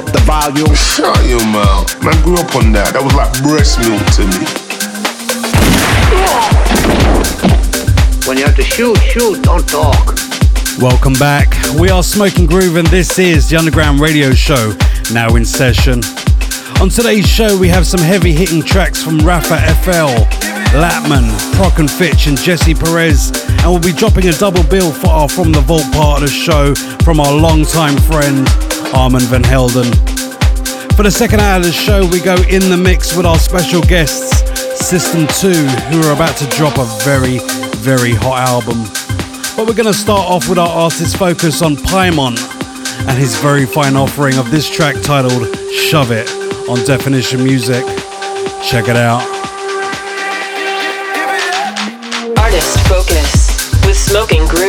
Up the volume. Shut your mouth. Man, I grew up on that. That was like breast milk to me. When you have to shoot, shoot, don't talk. Welcome back. We are Smoking Groove, and this is the Underground Radio Show, now in session. On today's show, we have some heavy hitting tracks from Rafa FL, Latman, Prok and Fitch, and Jesse Perez, and we'll be dropping a double bill for our From the Vault part of the show from our longtime friend, Armand Van Helden. For the second hour of the show, we go in the mix with our special guests, System 2, who are about to drop a very, very hot album. But we're going to start off with our artist focus on Paimon and his very fine offering of this track titled Shove It on Definition Music. Check it out. Artist Focus with Smoking Groove.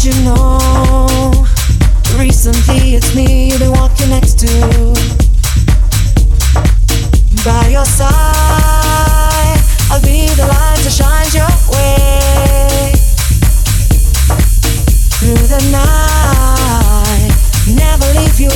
You know, recently it's me you've been walking next to. By your side, I'll be the light that shines your way. Through the night, never leave you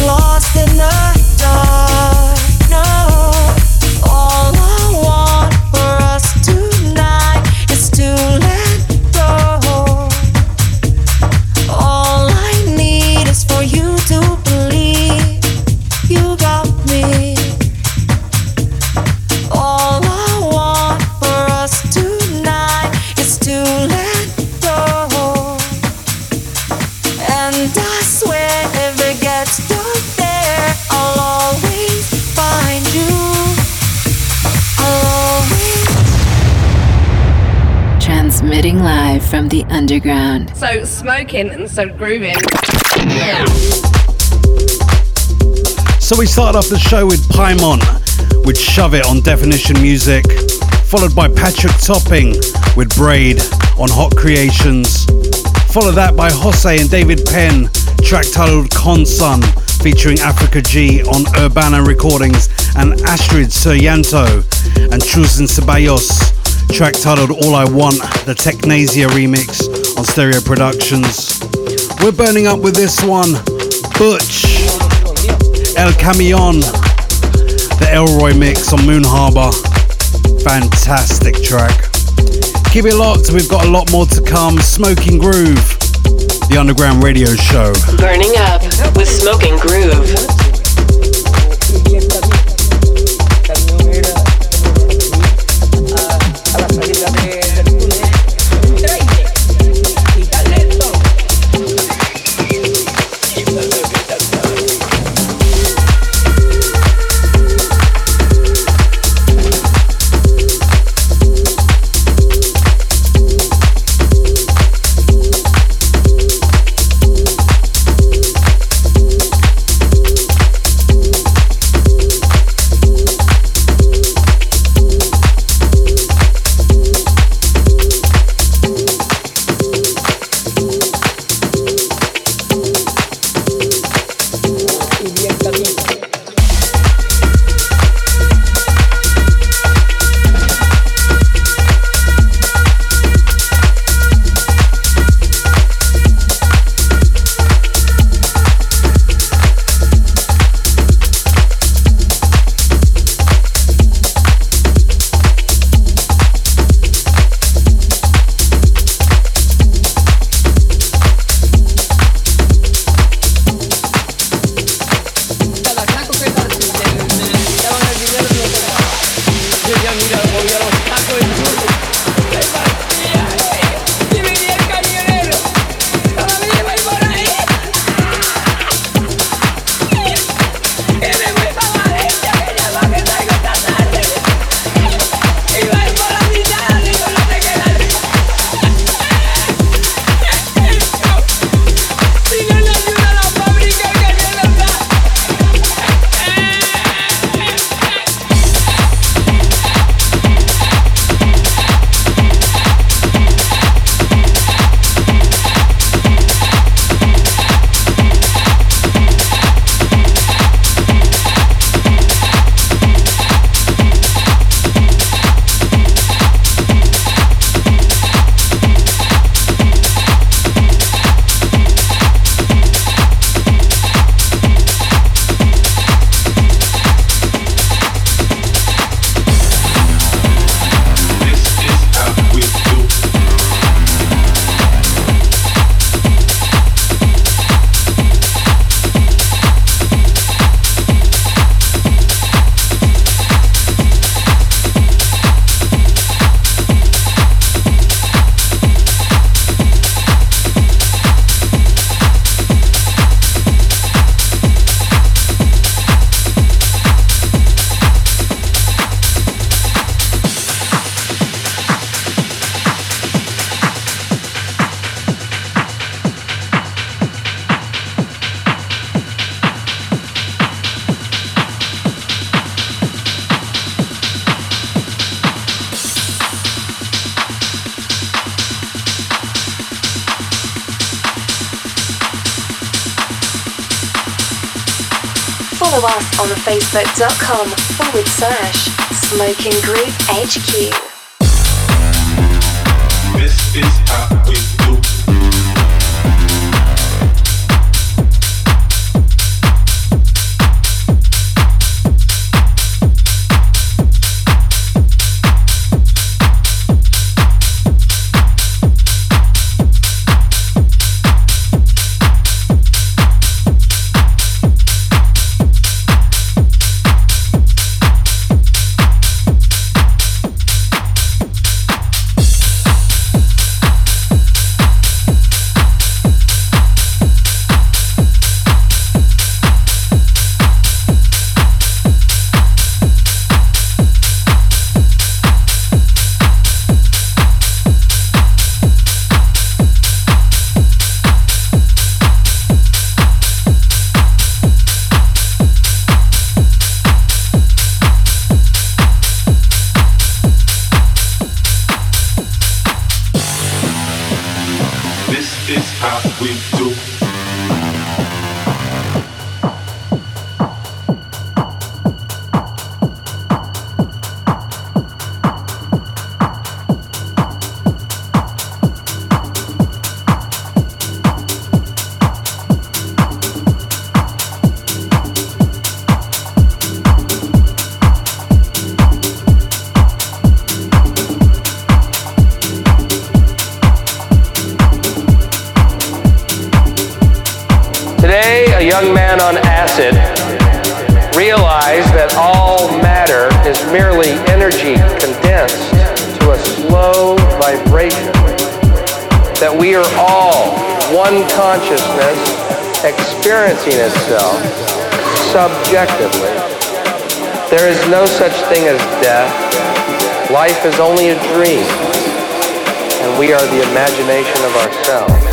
the underground. So smoking and so grooving. So we started off the show with Paimon with Shove It on Definition Music, followed by Patrick Topping with Braid on Hot Creations. Followed that by Jose and David Penn, track titled Consun, featuring Africa G on Urbana Recordings, and Astrid Suryanto and Chus and Ceballos, track titled All I Want, the Technasia remix on Stereo Productions. We're burning up with this one, Butch. El Camion, the Elroy mix on Moon Harbour. Fantastic track. Keep it locked, we've got a lot more to come. Smoking Groove, the underground radio show. Burning up with Smoking Groove. Slash Smoking Groove HQ. Is only a dream, and we are the imagination of ourselves.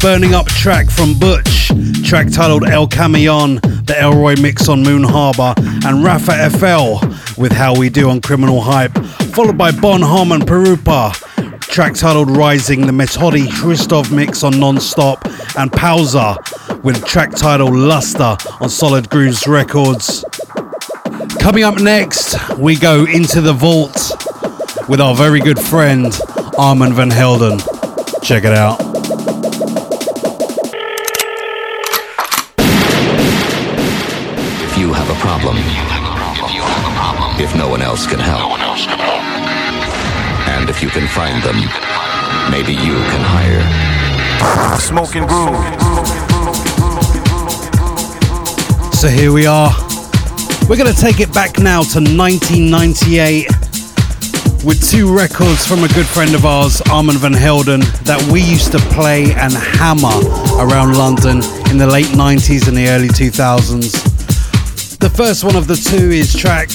Burning Up track from Butch, track titled El Camion, the Elroy mix on Moon Harbour, and Rafa FL with How We Do on Criminal Hype, followed by Bon Hom and Perupa, track titled Rising, the Metodi Hristov mix on Non-Stop, and PAWSA with track titled Luster on Solid Grooves Records. Coming up next, we go into the vault with our very good friend Armand Van Helden. Check it out. If no one else can help, and if you can find them, maybe you can hire. Smoking groove. So here we are. We're going to take it back now to 1998 with two records from a good friend of ours, Armand Van Helden, that we used to play and hammer around London in the late 90s and the early 2000s. The first one of the two is track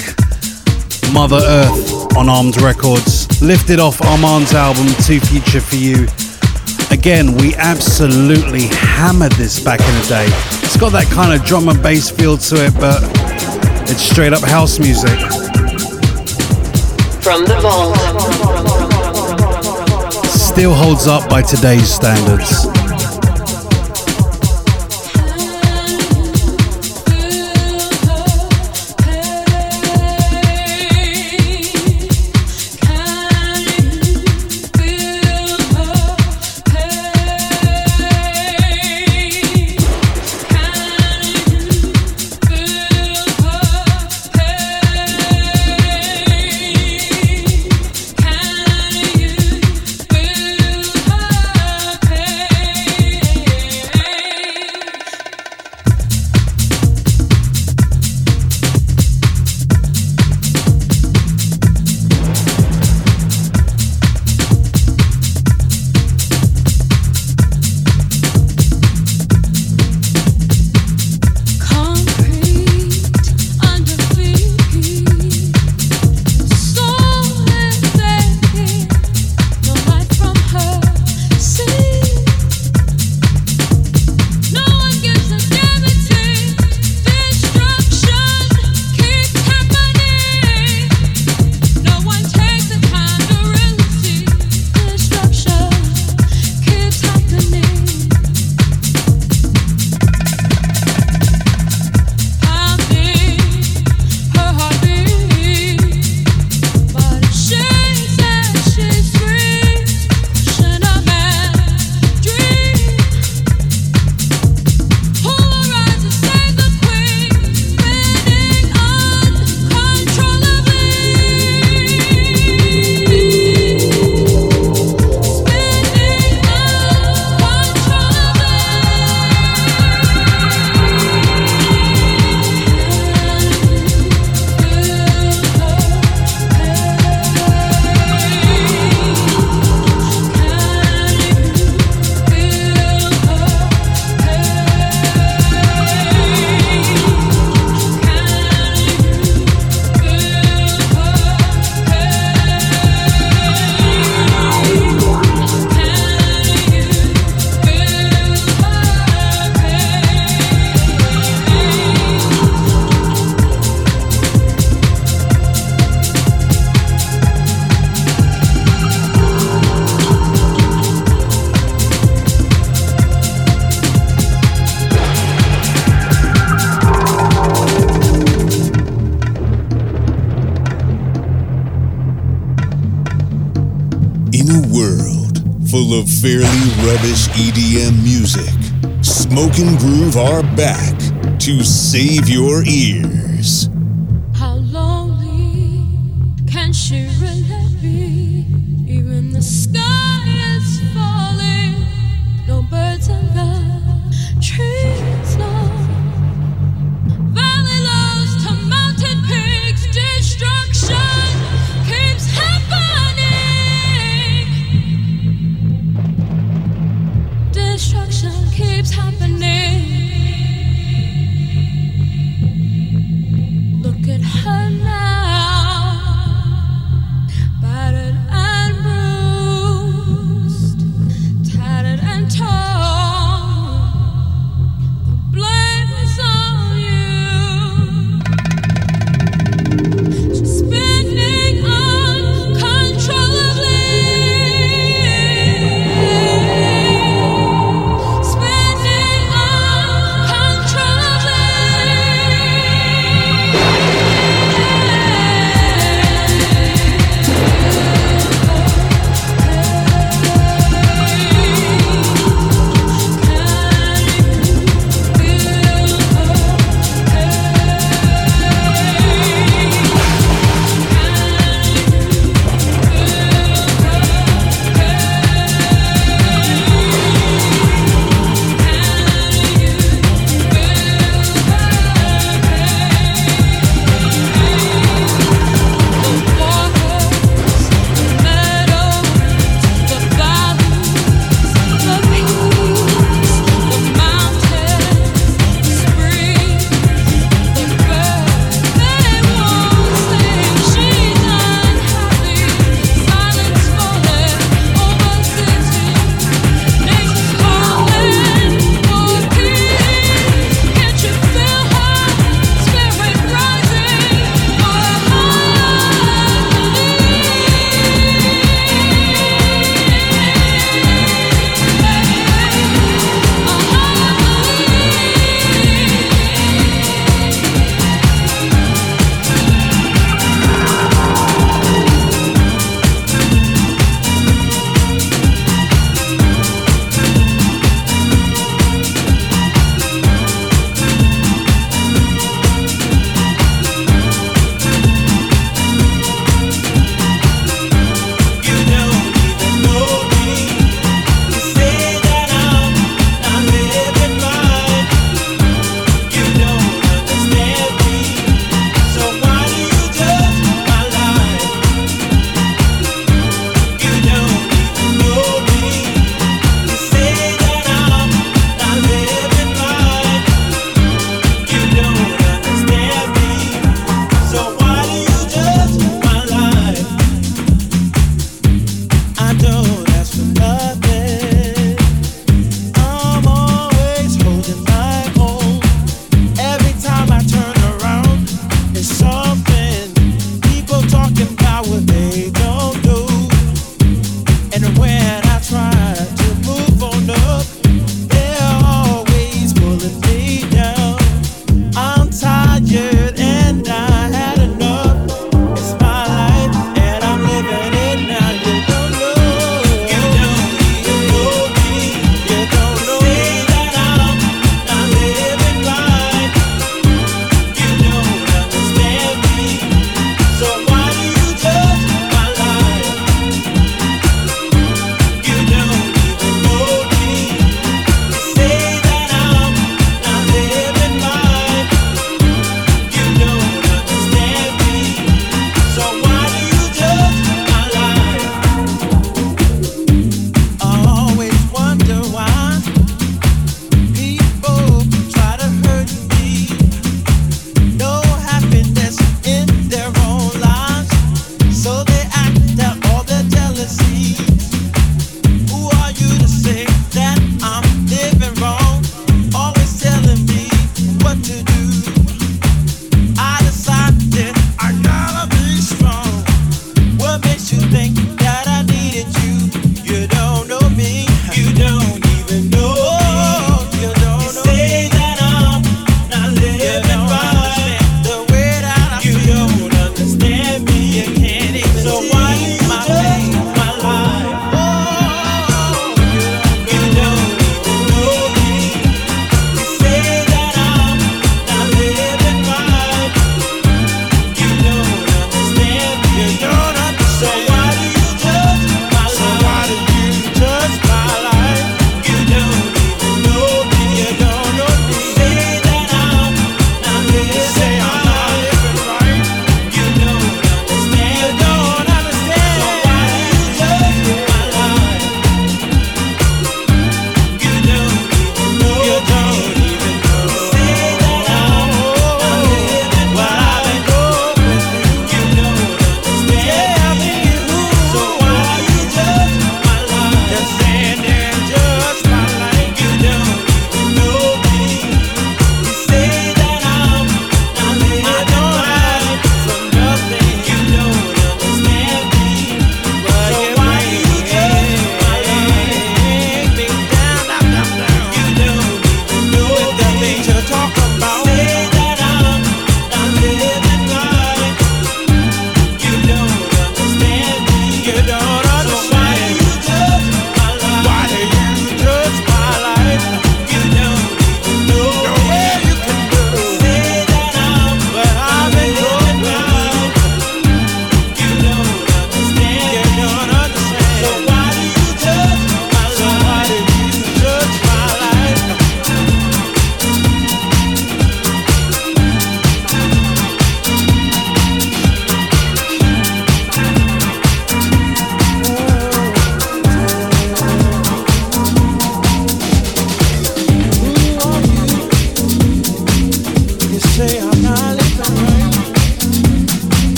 Mother Earth on Armed Records, lifted off Armand's album 2Future4U. Again, we absolutely hammered this back in the day. It's got that kind of drum and bass feel to it, but it's straight up house music. From the vault. Still holds up by today's standards. Back to save your ears.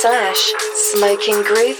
Slash Smoking Groove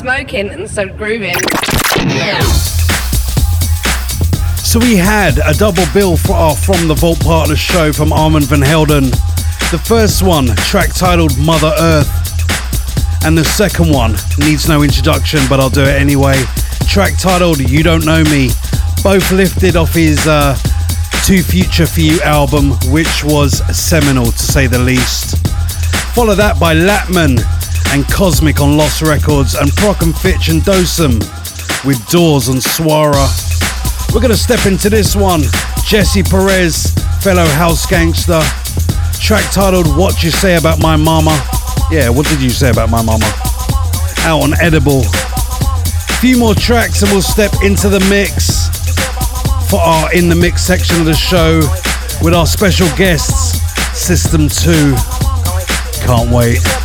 smoking and so grooving. So we had a double bill for our From the Vault Partners show from Armand Van Helden. The first one, track titled Mother Earth. And the second one needs no introduction, but I'll do it anyway. Track titled You Don't Know Me. Both lifted off his uh, 2Future4U album, which was seminal to say the least. Follow that by Latmun and Cosmic on Lost Records, and Prok and Fitch and Dosum with Doors on Swara. We're gonna step into this one. Jesse Perez, fellow house gangster. Track titled What You Say About My Mama. Yeah, what did you say about my mama? Out on Edible. Few more tracks and we'll step into the mix for our In the Mix section of the show with our special guests, System 2. Can't wait.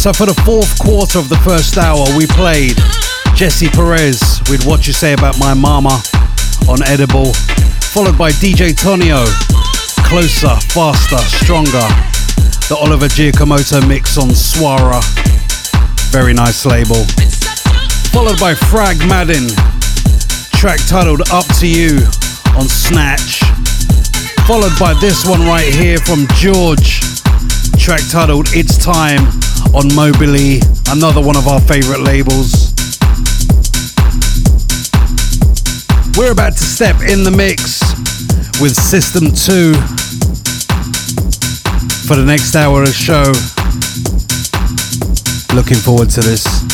So for the fourth quarter of the first hour, we played Jesse Perez with What You Say About My Mama on Edible, followed by DJ Tonio, Closer, Faster, Stronger, the Oliver Giacomotto mix on Swara, very nice label, followed by Frag Maddin, track titled Up To You on Snatch, followed by this one right here from George, track titled It's Time on Mobilee, another one of our favorite labels. We're about to step in the mix with System 2 for the next hour of show. Looking forward to this.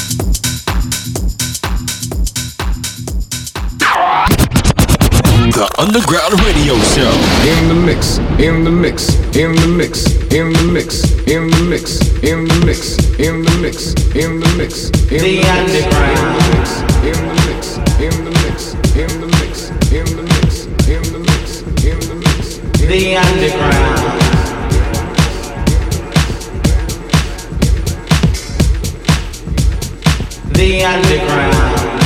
Underground Radio Show. In the mix, in the mix, in the mix, in the mix, in the mix, in the mix, in the mix, in the mix, in the underground. In the mix, in the mix, in the mix, in the mix, in the mix, in the mix, in the mix, the underground. The underground.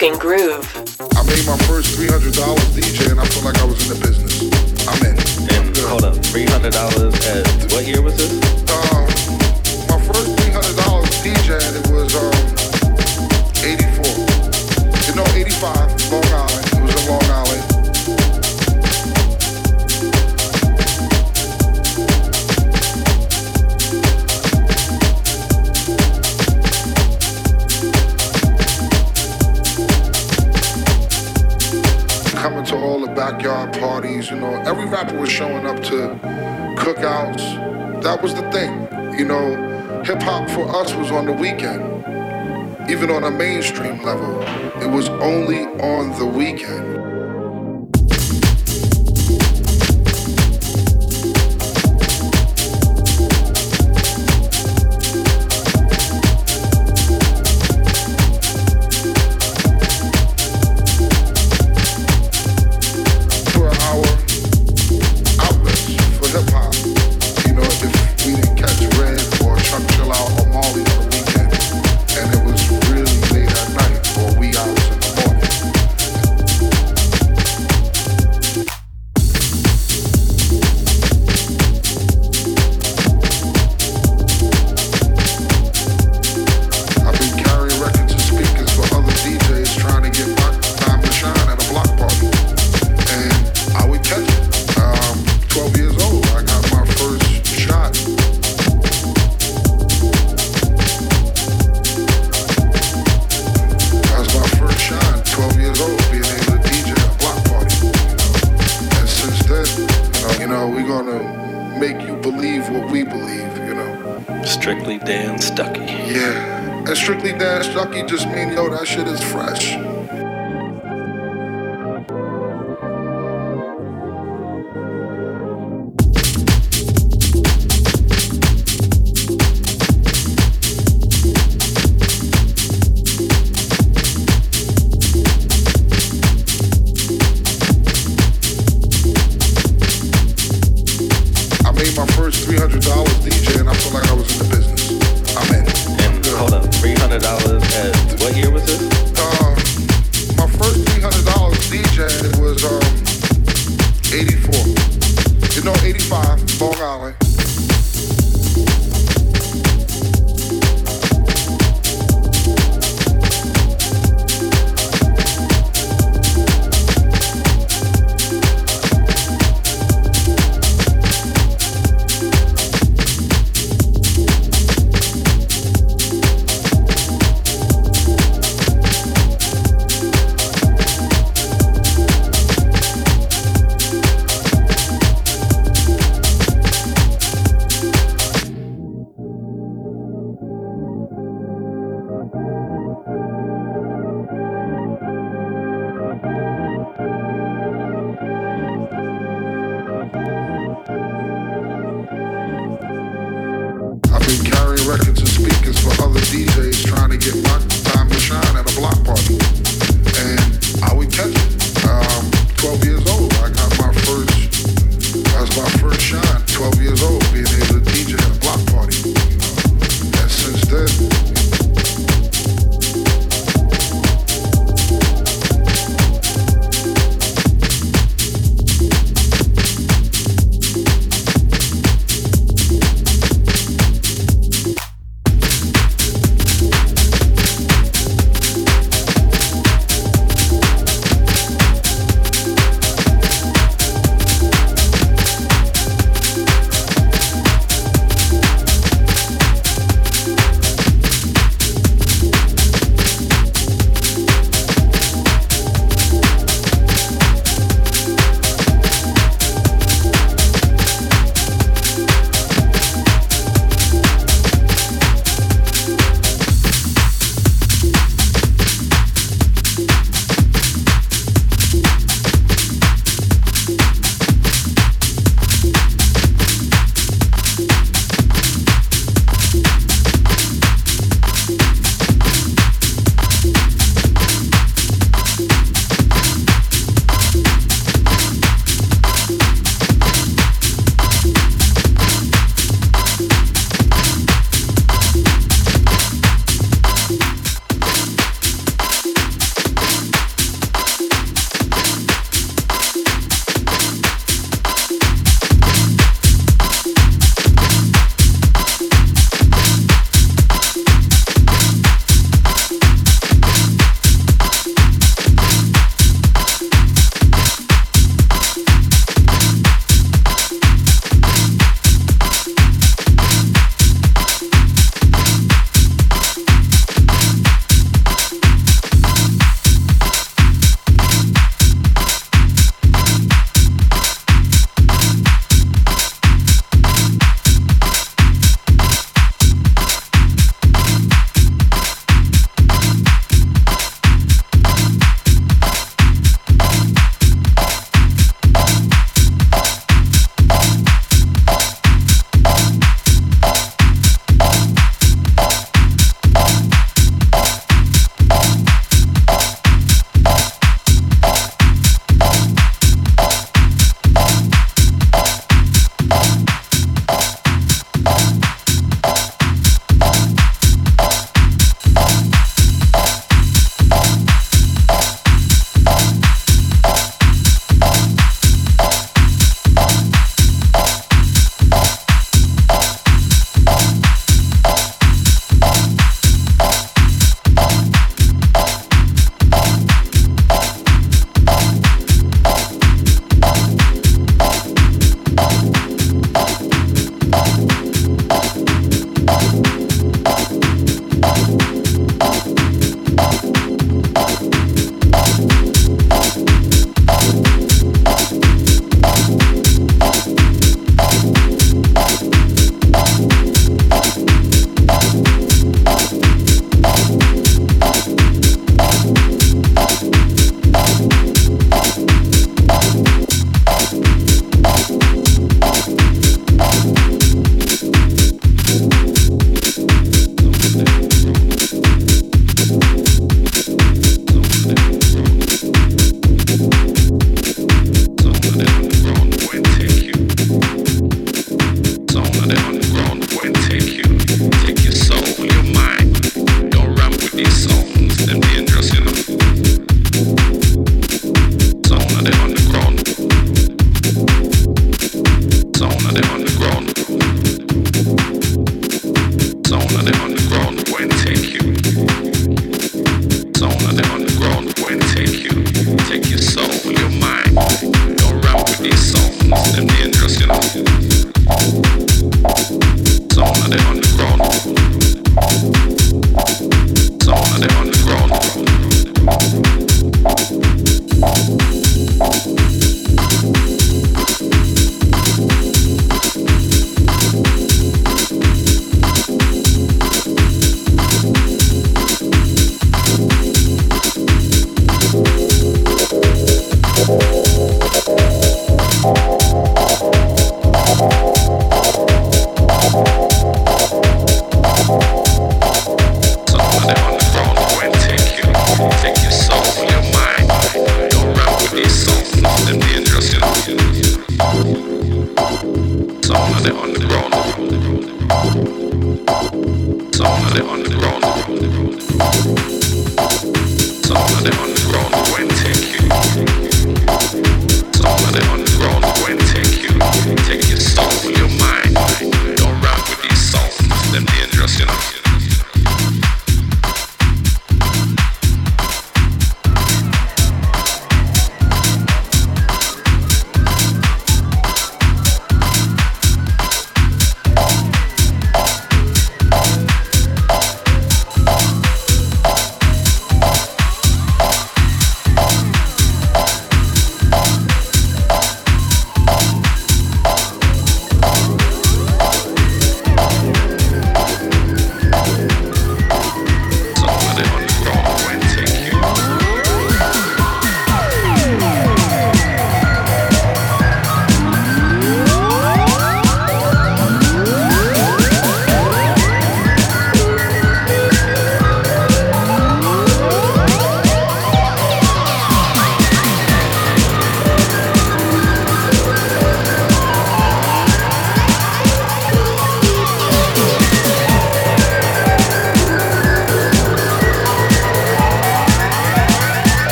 Smoking Groove.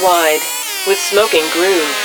Worldwide with Smoking Groove.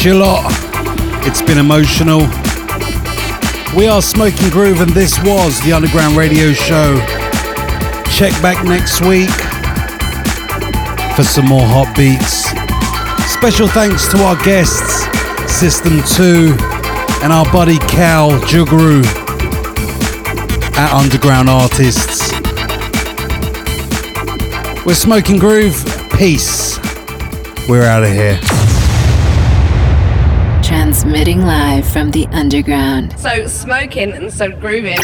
That's your lot. It's been emotional. We are Smoking Groove, and this was the Underground Radio Show. Check back next week for some more hot beats. Special thanks to our guests, System 2, and our buddy Cal Jugru at Underground Artists. We're Smoking Groove. Peace. We're out of here. Transmitting live from the underground. So smoking and so grooving.